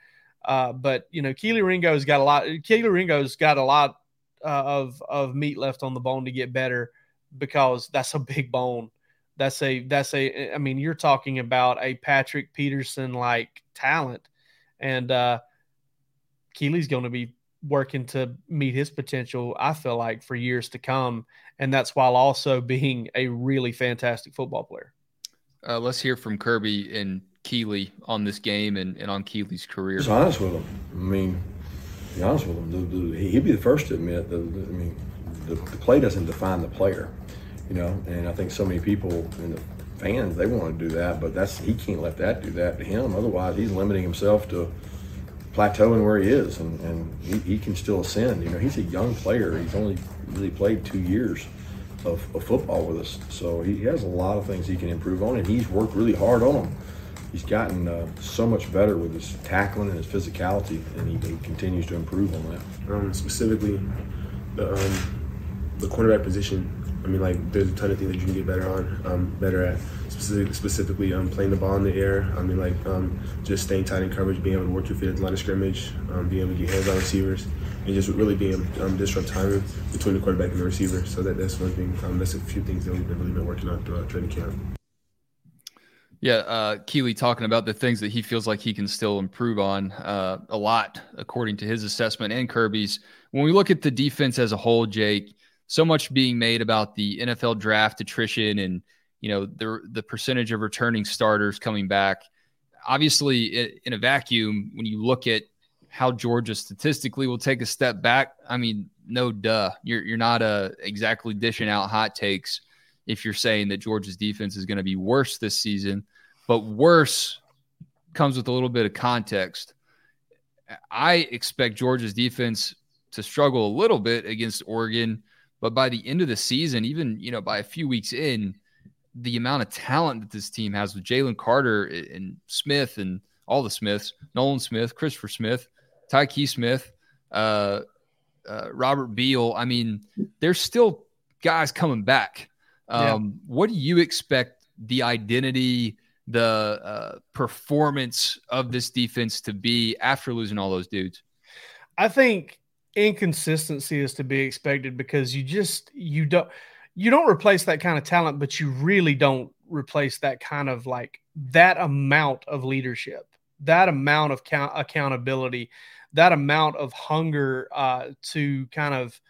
Uh, but you know, Kelee Ringo's got a lot. Kelee Ringo's got a lot uh, of of meat left on the bone to get better because that's a big bone. That's a that's a. I mean, you're talking about a Patrick Peterson like talent, and uh, Kelee's going to be working to meet his potential, I feel like, for years to come. And that's while also being a really fantastic football player. Uh, let's hear from Kirby and Kelee on this game and, and on Kelee's career. Just honest with him. I mean, be honest with him. He'd be the first to admit that, I mean, the, the, play doesn't define the player, you know, and I think so many people in the fans, they want to do that, but that's, he can't let that do that to him. Otherwise, he's limiting himself to, plateauing where he is, and, and he, he, can still ascend. You know, he's a young player. He's only really played two years of, of, football with us, so he has a lot of things he can improve on, and he's worked really hard on them. He's gotten uh, so much better with his tackling and his physicality, and he, he continues to improve on that. Um, specifically, the um, the cornerback position. I mean, like, there's a ton of things that you can get better on, um, better at specific, specifically um, playing the ball in the air. I mean, like um, just staying tight in coverage, being able to work your feet at the line of scrimmage, um, being able to get hands on receivers, and just really being um, disrupt timing between the quarterback and the receiver. So that, that's one thing. That's a few things that we've really been working on throughout training camp. Yeah, uh, Kelee talking about the things that he feels like he can still improve on uh, a lot, according to his assessment and Kirby's. When we look at the defense as a whole, Jake, so much being made about the NFL draft attrition and – you know the the percentage of returning starters coming back. Obviously, in a vacuum, when you look at how Georgia statistically will take a step back, I mean, no duh, you're you're not uh, exactly dishing out hot takes if you're saying that Georgia's defense is going to be worse this season, but worse comes with a little bit of context. I expect Georgia's defense to struggle a little bit against Oregon, but by the end of the season, even you know by a few weeks in, the amount of talent that this team has with Jalen Carter and Smith and all the Smiths, Nolan Smith, Christopher Smith, Tykee Smith, uh, uh, Robert Beal. I mean, there's still guys coming back. Um, yeah. What do you expect the identity, the uh, performance of this defense to be after losing all those dudes? I think inconsistency is to be expected because you just you don't you don't replace that kind of talent, but you really don't replace that kind of like that amount of leadership, that amount of count- accountability, that amount of hunger uh, to kind of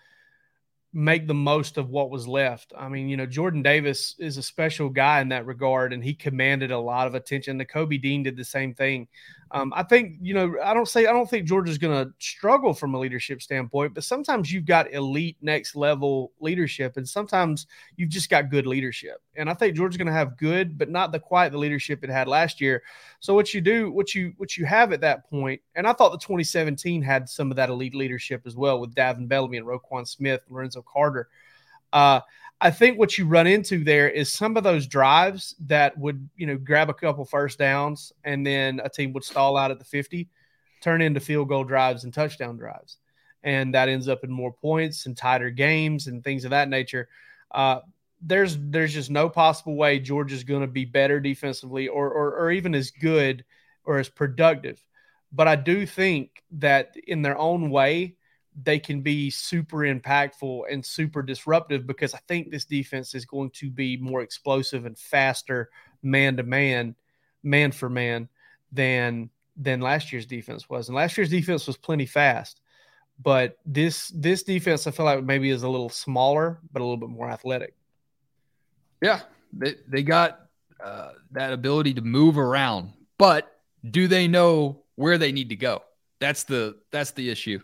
make the most of what was left. I mean, you know, Jordan Davis is a special guy in that regard, and he commanded a lot of attention. Nakobe Dean did the same thing. Um, I think, you know, I don't say I don't think Georgia's going to struggle from a leadership standpoint, but sometimes you've got elite next level leadership, and sometimes you've just got good leadership. And I think Georgia's going to have good, but not the quite the leadership it had last year. So what you do, what you what you have at that point, and I thought the 2017 had some of that elite leadership as well with Davin Bellamy and Roquan Smith, Lorenzo Carter. Uh, I think what you run into there is some of those drives that would, you know, grab a couple first downs and then a team would stall out at the 50, turn into field goal drives and touchdown drives. And that ends up in more points and tighter games and things of that nature. Uh, there's there's just no possible way Georgia's going to be better defensively or, or or even as good or as productive. But I do think that in their own way, they can be super impactful and super disruptive because I think this defense is going to be more explosive and faster man to man, man for man than than last year's defense was. And last year's defense was plenty fast. But this this defense I feel like maybe is a little smaller but a little bit more athletic. Yeah, they they got uh, that ability to move around, but do they know where they need to go? That's the that's the issue.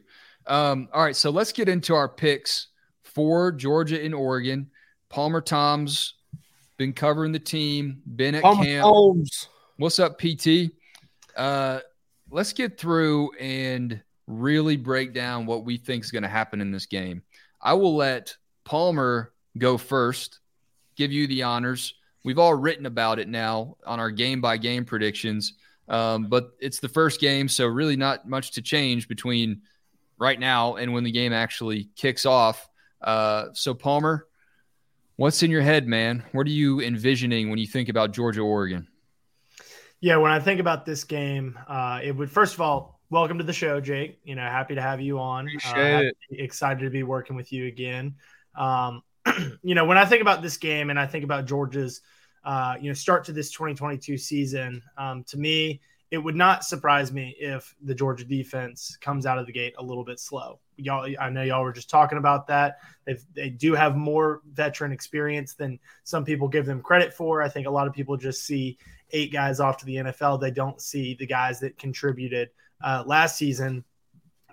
Um, all right, so let's get into our picks for Georgia and Oregon. Palmer Thombs been covering the team, been at Palmer camp. Holmes. What's up, PT? Uh, let's get through and really break down what we think is going to happen in this game. I will let Palmer go first, give you the honors. We've all written about it now on our game by game predictions, um, but it's the first game, so really not much to change between right now and when the game actually kicks off. Uh, so, Palmer, what's in your head, man? What are you envisioning when you think about Georgia Oregon? Yeah, when I think about this game, uh, it would first of all, welcome to the show, Jake. You know, happy to have you on. Uh, Excited to be working with you again. Um, you know, when I think about this game and I think about Georgia's, uh, you know, start to this 2022 season, um, to me, it would not surprise me if the Georgia defense comes out of the gate a little bit slow. Y'all, I know y'all were just talking about that. They they do have more veteran experience than some people give them credit for. I think a lot of people just see eight guys off to the NFL. They don't see the guys that contributed uh, last season.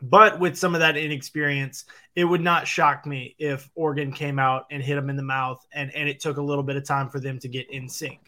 But with some of that inexperience, it would not shock me if Oregon came out and hit them in the mouth, and, and it took a little bit of time for them to get in sync.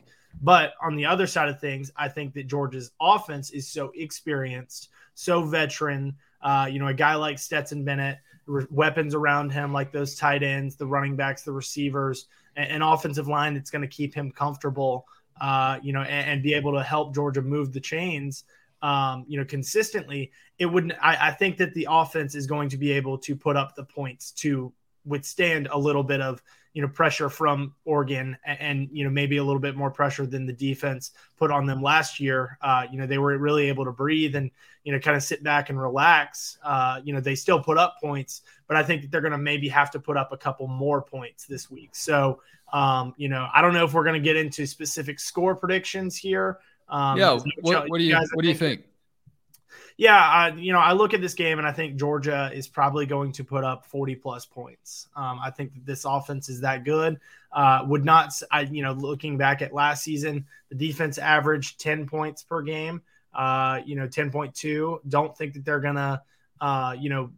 But on the other side of things, I think that Georgia's offense is so experienced, so veteran. Uh, you know, a guy like Stetson Bennett, re- weapons around him like those tight ends, the running backs, the receivers, and an offensive line that's going to keep him comfortable. Uh, you know, and, and, be able to help Georgia move the chains. Um, you know, consistently, it wouldn't. I, I think that the offense is going to be able to put up the points to withstand a little bit of you know pressure from Oregon and, and, you know maybe a little bit more pressure than the defense put on them last year. Uh, you know they were really able to breathe and you know kind of sit back and relax. Uh, you know they still put up points, but I think they're going to maybe have to put up a couple more points this week. So um, you know I don't know if we're going to get into specific score predictions here. Um, yeah, what, what do you what do you think? yeah, you know, I look at this game and I think Georgia is probably going to put up 40 plus points. Um, I think that this offense is that good. Uh, would not, I, you know, looking back at last season, the defense averaged 10 points per game, uh, you know, 10.2. Don't think that they're going to, uh, you know,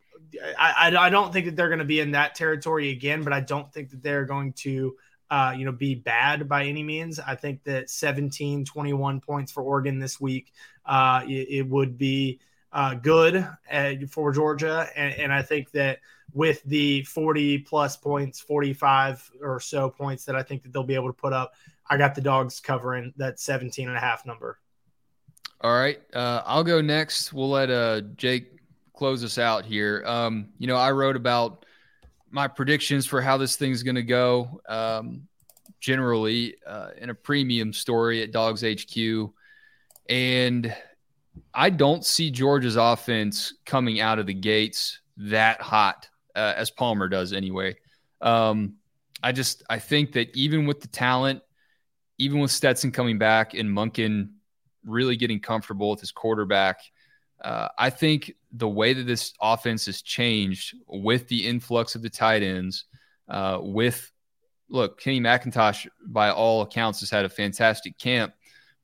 I, I, I don't think that they're going to be in that territory again, but I don't think that they're going to, uh, you know, be bad by any means. I think that 17, 21 points for Oregon this week, uh, it, it would be, uh, good uh, for Georgia. And, and, I think that with the 40 plus points, 45 or so points that I think that they'll be able to put up, I got the dogs covering that 17 and a half number. All right. Uh, I'll go next. We'll let uh, Jake close us out here. Um, you know, I wrote about my predictions for how this thing's going to go um, generally uh, in a premium story at Dawgs HQ. And I don't see Georgia's offense coming out of the gates that hot uh, as Palmer does anyway. Um, I just I think that even with the talent, even with Stetson coming back and Monken really getting comfortable with his quarterback, uh, I think the way that this offense has changed with the influx of the tight ends, uh, with look, Kenny McIntosh by all accounts has had a fantastic camp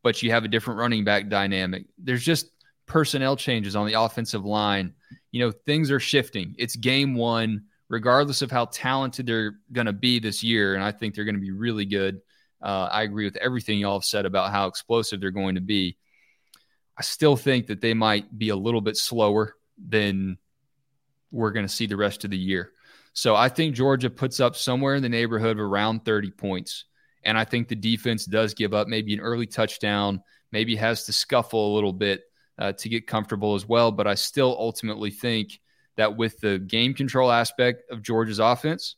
but you have a different running back dynamic. There's just personnel changes on the offensive line. You know, things are shifting. It's game one, regardless of how talented they're going to be this year. And I think they're going to be really good. Uh, I agree with everything y'all have said about how explosive they're going to be. I still think that they might be a little bit slower than we're going to see the rest of the year. So I think Georgia puts up somewhere in the neighborhood of around 30 points. And I think the defense does give up maybe an early touchdown, maybe has to scuffle a little bit uh, to get comfortable as well. But I still ultimately think that with the game control aspect of Georgia's offense,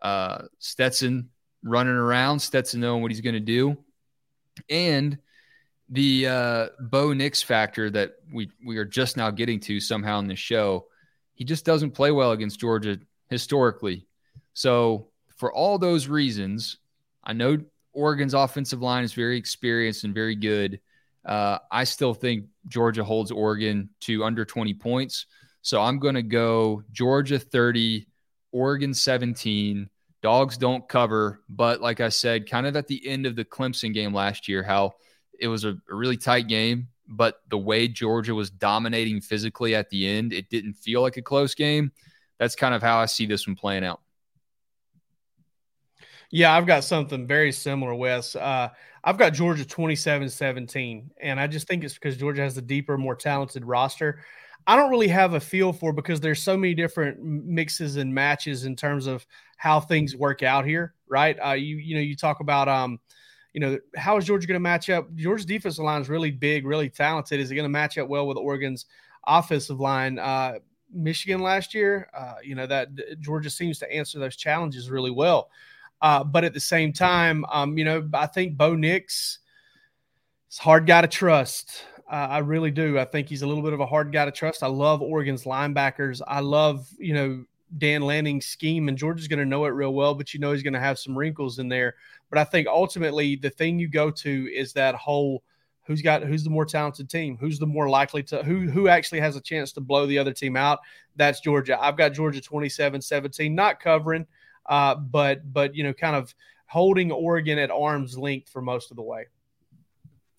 uh, Stetson running around, Stetson knowing what he's going to do, and the uh, Bo Nix factor that we we are just now getting to somehow in this show, he just doesn't play well against Georgia historically. So for all those reasons, I know Oregon's offensive line is very experienced and very good. Uh, I still think Georgia holds Oregon to under 20 points. So I'm going to go Georgia 30, Oregon 17. Dogs don't cover. But like I said, kind of at the end of the Clemson game last year, how it was a, a really tight game, but the way Georgia was dominating physically at the end, it didn't feel like a close game. That's kind of how I see this one playing out. Yeah, I've got something very similar, Wes. Uh, I've got Georgia 27 17, and I just think it's because Georgia has the deeper, more talented roster. I don't really have a feel for because there's so many different mixes and matches in terms of how things work out here, right? Uh, you you know you talk about um, you know how is Georgia going to match up? Georgia's defensive line is really big, really talented. Is it going to match up well with Oregon's offensive line? Uh, Michigan last year, uh, you know that Georgia seems to answer those challenges really well. Uh, but at the same time, um, you know, I think Bo Nix is hard guy to trust. Uh, I really do. I think he's a little bit of a hard guy to trust. I love Oregon's linebackers. I love, you know, Dan Lanning's scheme, and Georgia's going to know it real well, but you know he's going to have some wrinkles in there. But I think ultimately the thing you go to is that whole who's got who's the more talented team, who's the more likely to who who actually has a chance to blow the other team out. That's Georgia. I've got Georgia 27-17, not covering uh, but but you know, kind of holding Oregon at arm's length for most of the way.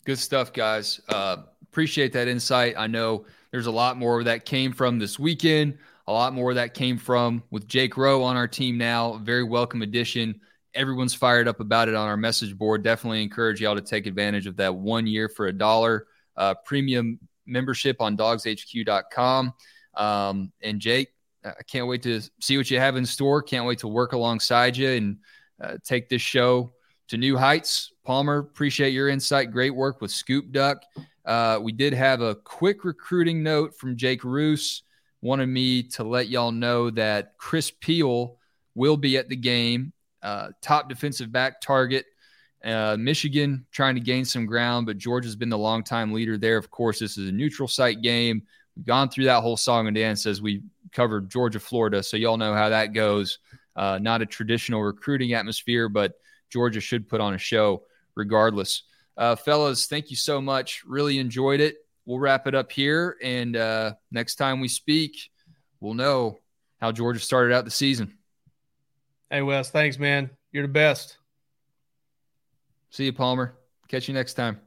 Good stuff, guys. Uh, appreciate that insight. I know there's a lot more that came from this weekend. A lot more that came from with Jake Rowe on our team now. Very welcome addition. Everyone's fired up about it on our message board. Definitely encourage y'all to take advantage of that one year for a dollar uh, premium membership on dawgshq.com. Um, and Jake, I can't wait to see what you have in store. Can't wait to work alongside you and uh, take this show to new heights. Palmer, appreciate your insight. Great work with Scoop Duck. Uh, we did have a quick recruiting note from Jake Reuse. Wanted me to let y'all know that Chris Peal will be at the game. Uh, top defensive back target. Uh, Michigan trying to gain some ground, but Georgia's been the longtime leader there. Of course, this is a neutral site game. We've gone through that whole song and dance as we covered Georgia, Florida, so y'all know how that goes. Uh, not a traditional recruiting atmosphere, but Georgia should put on a show regardless. Uh, fellas, thank you so much. Really enjoyed it. We'll wrap it up here, and uh, next time we speak, we'll know how Georgia started out the season. Hey, Wes, thanks, man. You're the best. See you, Palmer. Catch you next time.